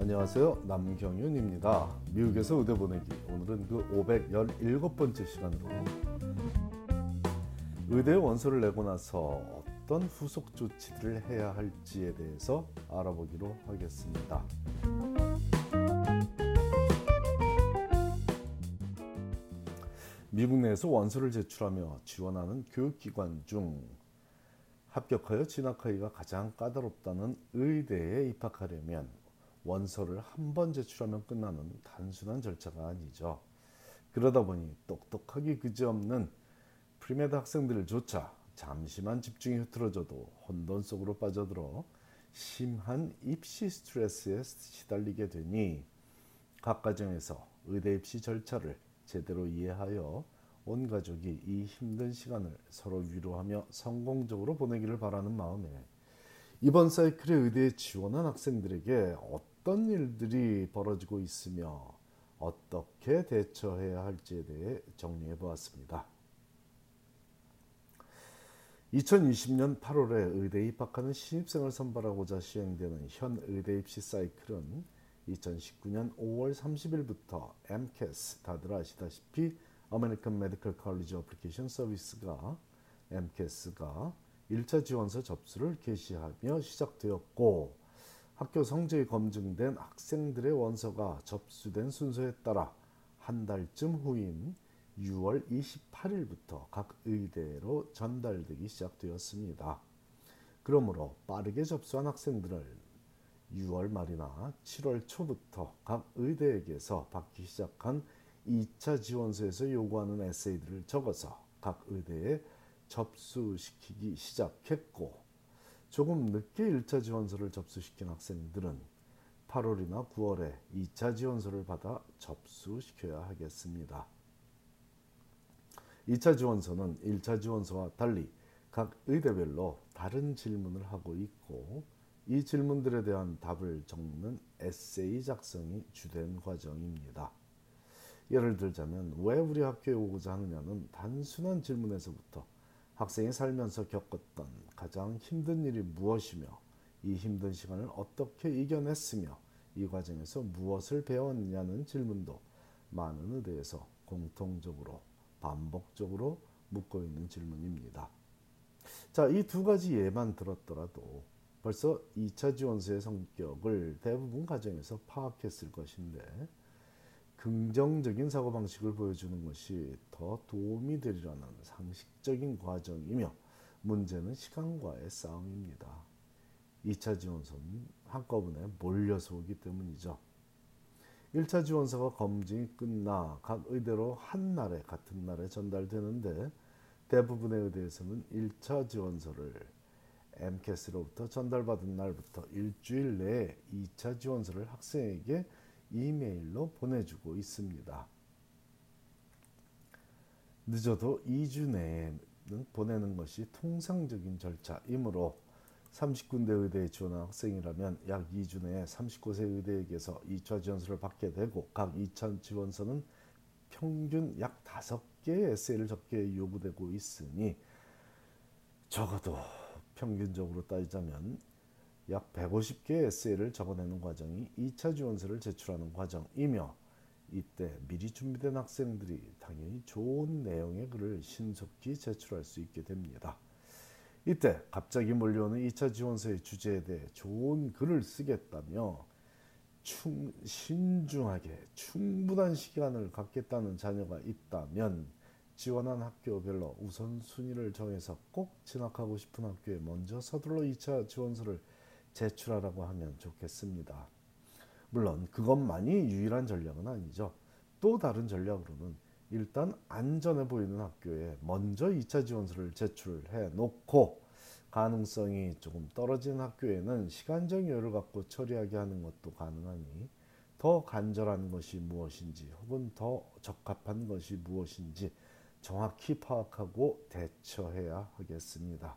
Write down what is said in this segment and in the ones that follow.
안녕하세요. 남경윤입니다. 미국에서 의대 보내기. 오늘은 그 517번째 시간으로 의대 원서를 내고 나서 어떤 후속 조치를 해야 할지에 대해서 알아보기로 하겠습니다. 미국 내에서 원서를 제출하며 지원하는 교육기관 중 합격하여 진학하기가 가장 까다롭다는 의대에 입학하려면 원서를 한 번 제출하면 끝나는 단순한 절차가 아니죠. 그러다 보니 똑똑하기 그지없는 pre-med 학생들조차 잠시만 집중이 흐트러져도 혼돈 속으로 빠져들어 심한 입시 스트레스에 시달리게 되니 각 가정에서 의대 입시 절차를 제대로 이해하여 온 가족이 이 힘든 시간을 서로 위로하며 성공적으로 보내기를 바라는 마음에 이번 사이클에 의대에 지원한 학생들에게 어떤 일들이 벌어지고 있으며 어떻게 대처해야 할지에 대해 정리해 보았습니다. 2020년 8월에 의대에 입학하는 신입생을 선발하고자 시행되는 현 의대 입시 사이클은 2019년 5월 30일부터 MCAS 다들 아시다시피 American Medical College Application Service가 MCAS가 1차 지원서 접수를 개시하며 시작되었고 학교 성적이 검증된 학생들의 원서가 접수된 순서에 따라 한 달쯤 후인 6월 28일부터 각 의대로 전달되기 시작되었습니다. 그러므로 빠르게 접수한 학생들은 6월 말이나 7월 초부터 각 의대에게서 받기 시작한 2차 지원서에서 요구하는 에세이들을 적어서 각 의대에 접수시키기 시작했고 조금 늦게 1차 지원서를 접수시킨 학생들은 8월이나 9월에 2차 지원서를 받아 접수시켜야 하겠습니다. 2차 지원서는 1차 지원서와 달리 각 의대별로 다른 질문을 하고 있고 이 질문들에 대한 답을 적는 에세이 작성이 주된 과정입니다. 예를 들자면 왜 우리 학교에 오고자 하느냐는 단순한 질문에서부터 학생이 살면서 겪었던 가장 힘든 일이 무엇이며 이 힘든 시간을 어떻게 이겨냈으며 이 과정에서 무엇을 배웠느냐는 질문도 많은 의대에서 공통적으로 반복적으로 묻고 있는 질문입니다. 자, 이 두 가지 예만 들었더라도 벌써 2차 지원서의 성격을 대부분 과정에서 파악했을 것인데 긍정적인 사고방식을 보여주는 것이 더 도움이 되리라는 상식적인 과정이며 문제는 시간과의 싸움입니다. 2차 지원서는 한꺼번에 몰려서 오기 때문이죠. 1차 지원서가 검증이 끝나 각 의대로 한 날에 같은 날에 전달되는데 대부분의 의대에서는 1차 지원서를 MCAS로부터 전달받은 날부터 일주일 내에 2차 지원서를 학생에게 이메일로 보내주고 있습니다. 늦어도 2주 내에는 보내는 것이 통상적인 절차이므로 30군데 의대에 지원한 학생이라면 약 2주 내에 39세 의대에게서 2차 지원서를 받게 되고 각 2차 지원서는 평균 약 5개의 에세이를 적게 요구되고 있으니 적어도 평균적으로 따지자면 약 150개의 에세이를 적어내는 과정이 2차 지원서를 제출하는 과정이며 이때 미리 준비된 학생들이 당연히 좋은 내용의 글을 신속히 제출할 수 있게 됩니다. 이때 갑자기 몰려오는 2차 지원서의 주제에 대해 좋은 글을 쓰겠다며 충, 신중하게 충분한 시간을 갖겠다는 자녀가 있다면 지원한 학교별로 우선순위를 정해서 꼭 진학하고 싶은 학교에 먼저 서둘러 2차 지원서를 제출하라고 하면 좋겠습니다. 물론 그것만이 유일한 전략은 아니죠. 또 다른 전략으로는 일단 안전해 보이는 학교에 먼저 2차 지원서를 제출해 놓고 가능성이 조금 떨어지는 학교에는 시간적 여유를 갖고 처리하게 하는 것도 가능하니 더 간절한 것이 무엇인지 혹은 더 적합한 것이 무엇인지 정확히 파악하고 대처해야 하겠습니다.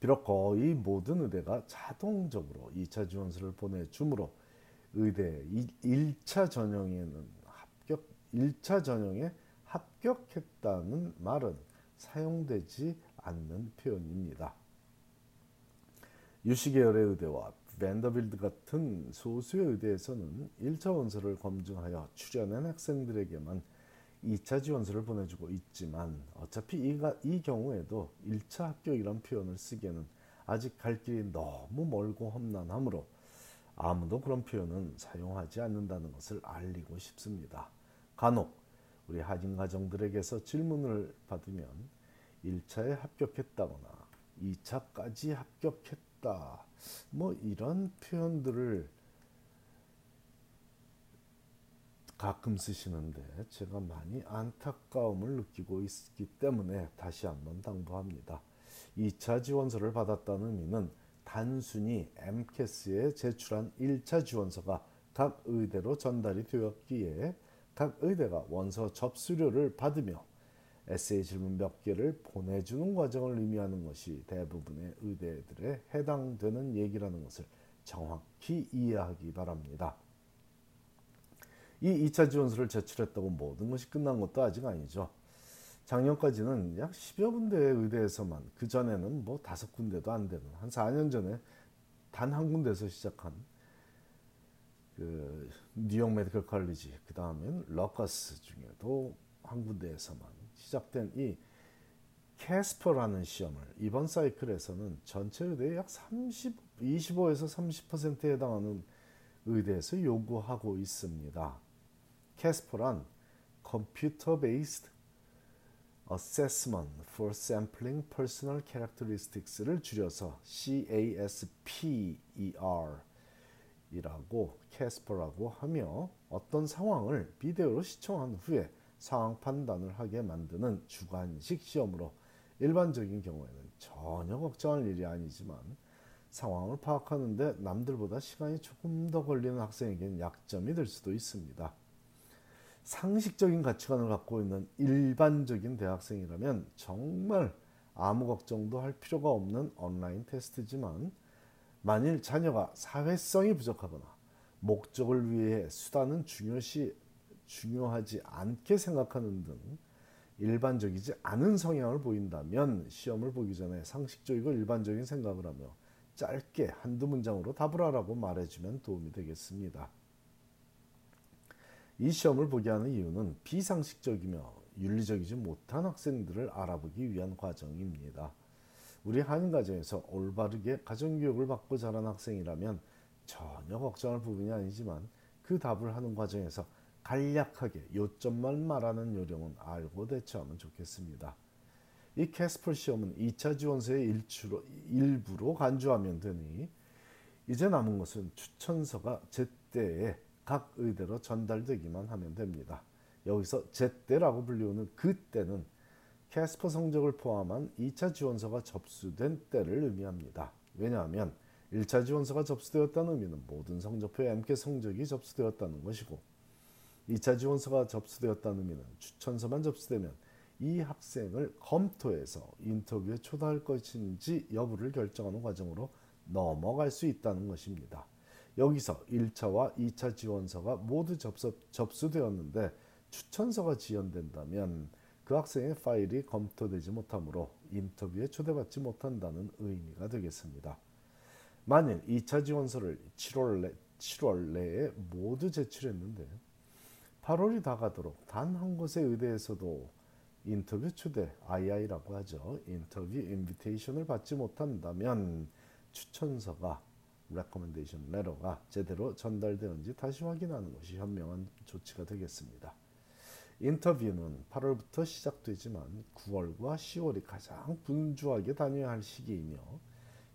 비록 거의 모든 의대가 자동적으로 2차 지원서를 보내주므로 의대 1차 전형에는 합격 1차 전형에 합격했다는 말은 사용되지 않는 표현입니다. 유시 계열의 의대와 밴더빌드 같은 소수의 의대에서는 1차 원서를 검증하여 출연한 학생들에게만 2차 지원서를 보내주고 있지만 어차피 이가, 이 경우에도 1차 합격이란 표현을 쓰기에는 아직 갈 길이 너무 멀고 험난하므로 아무도 그런 표현은 사용하지 않는다는 것을 알리고 싶습니다. 간혹 우리 한인 가정들에게서 질문을 받으면 1차에 합격했다거나 2차까지 합격했다 뭐 이런 표현들을 가끔 쓰시는데 제가 많이 안타까움을 느끼고 있기 때문에 다시 한번 당부합니다. 2차 지원서를 받았다는 의미는 단순히 MCAS에 제출한 1차 지원서가 각 의대로 전달이 되었기에 각 의대가 원서 접수료를 받으며 에세이 질문 몇 개를 보내주는 과정을 의미하는 것이 대부분의 의대들에 해당되는 얘기라는 것을 정확히 이해하기 바랍니다. 이 2차 지원서를 제출했다고 모든 것이 끝난 것도 아직 아니죠. 작년까지는 약 10여 군데의 의대에서만 그 전에는 뭐 다섯 군데도 안 되는 한 4년 전에 단 한 군데에서 시작한 그 New York Medical College 그 다음엔 Rutgers 중에도 한 군데에서만 시작된 이 CASPer라는 시험을 이번 사이클에서는 전체 의대의 약 30, 25에서 30%에 해당하는 의대에서 요구하고 있습니다. 캐스퍼란 Computer Based Assessment for Sampling Personal Characteristics를 줄여서 CASPER 이라고 캐스퍼라고 하며 어떤 상황을 비디오로 시청한 후에 상황 판단을 하게 만드는 주관식 시험으로 일반적인 경우에는 전혀 걱정할 일이 아니지만 상황을 파악하는데 남들보다 시간이 조금 더 걸리는 학생에게는 약점이 될 수도 있습니다. 상식적인 가치관을 갖고 있는 일반적인 대학생이라면 정말 아무 걱정도 할 필요가 없는 온라인 테스트지만 만일 자녀가 사회성이 부족하거나 목적을 위해 수단은 중요시 중요하지 않게 생각하는 등 일반적이지 않은 성향을 보인다면 시험을 보기 전에 상식적이고 일반적인 생각을 하며 짧게 한두 문장으로 답을 하라고 말해주면 도움이 되겠습니다. 이 시험을 보게 하는 이유는 비상식적이며 윤리적이지 못한 학생들을 알아보기 위한 과정입니다. 우리 한인 가정에서 올바르게 가정교육을 받고 자란 학생이라면 전혀 걱정할 부분이 아니지만 그 답을 하는 과정에서 간략하게 요점만 말하는 요령은 알고 대처하면 좋겠습니다. 이 캐스퍼 시험은 2차 지원서의 일추로, 일부로 간주하면 되니 이제 남은 것은 추천서가 제때에 각 의대로 전달되기만 하면 됩니다. 여기서 제때라고 불리우는 그때는 캐스퍼 성적을 포함한 2차 지원서가 접수된 때를 의미합니다. 왜냐하면 1차 지원서가 접수되었다는 의미는 모든 성적표에 MK 성적이 접수되었다는 것이고 2차 지원서가 접수되었다는 의미는 추천서만 접수되면 이 학생을 검토해서 인터뷰에 초대할 것인지 여부를 결정하는 과정으로 넘어갈 수 있다는 것입니다. 여기서 1차와 2차 지원서가 모두 접수, 접수되었는데 추천서가 지연된다면 그 학생의 파일이 검토되지 못하므로 인터뷰에 초대받지 못한다는 의미가 되겠습니다. 만일 2차 지원서를 7월, 내, 7월 내에 모두 제출했는데 8월이 다가도록 단 한 곳의 의대에서도 인터뷰 초대 II라고 하죠. 인터뷰 인비테이션을 받지 못한다면 추천서가 recommendation letter가 제대로 전달되는지 다시 확인하는 것이 현명한 조치가 되겠습니다. 인터뷰는 8월부터 시작되지만 9월과 10월이 가장 분주하게 다녀야 할 시기이며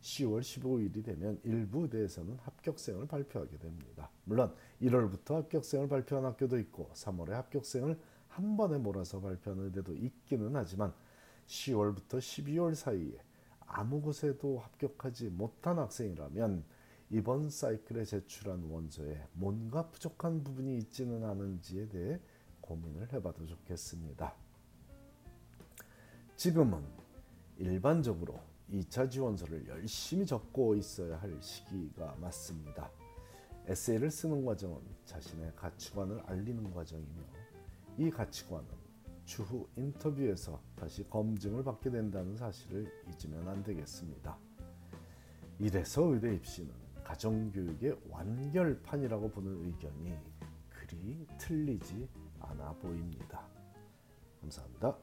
10월 15일이 되면 일부 대에서는 합격생을 발표하게 됩니다. 물론 1월부터 합격생을 발표한 학교도 있고 3월에 합격생을 한 번에 몰아서 발표하는 의대도 있기는 하지만 10월부터 12월 사이에 아무 곳에도 합격하지 못한 학생이라면 이번 사이클에 제출한 원서에 뭔가 부족한 부분이 있지는 않은지에 대해 고민을 해봐도 좋겠습니다. 지금은 일반적으로 2차 지원서를 열심히 적고 있어야 할 시기가 맞습니다. 에세이를 쓰는 과정은 자신의 가치관을 알리는 과정이며 이 가치관은 추후 인터뷰에서 다시 검증을 받게 된다는 사실을 잊으면 안 되겠습니다. 이래서 의대 입시는 가정교육의 완결판이라고 보는 의견이 그리 틀리지 않아 보입니다. 감사합니다.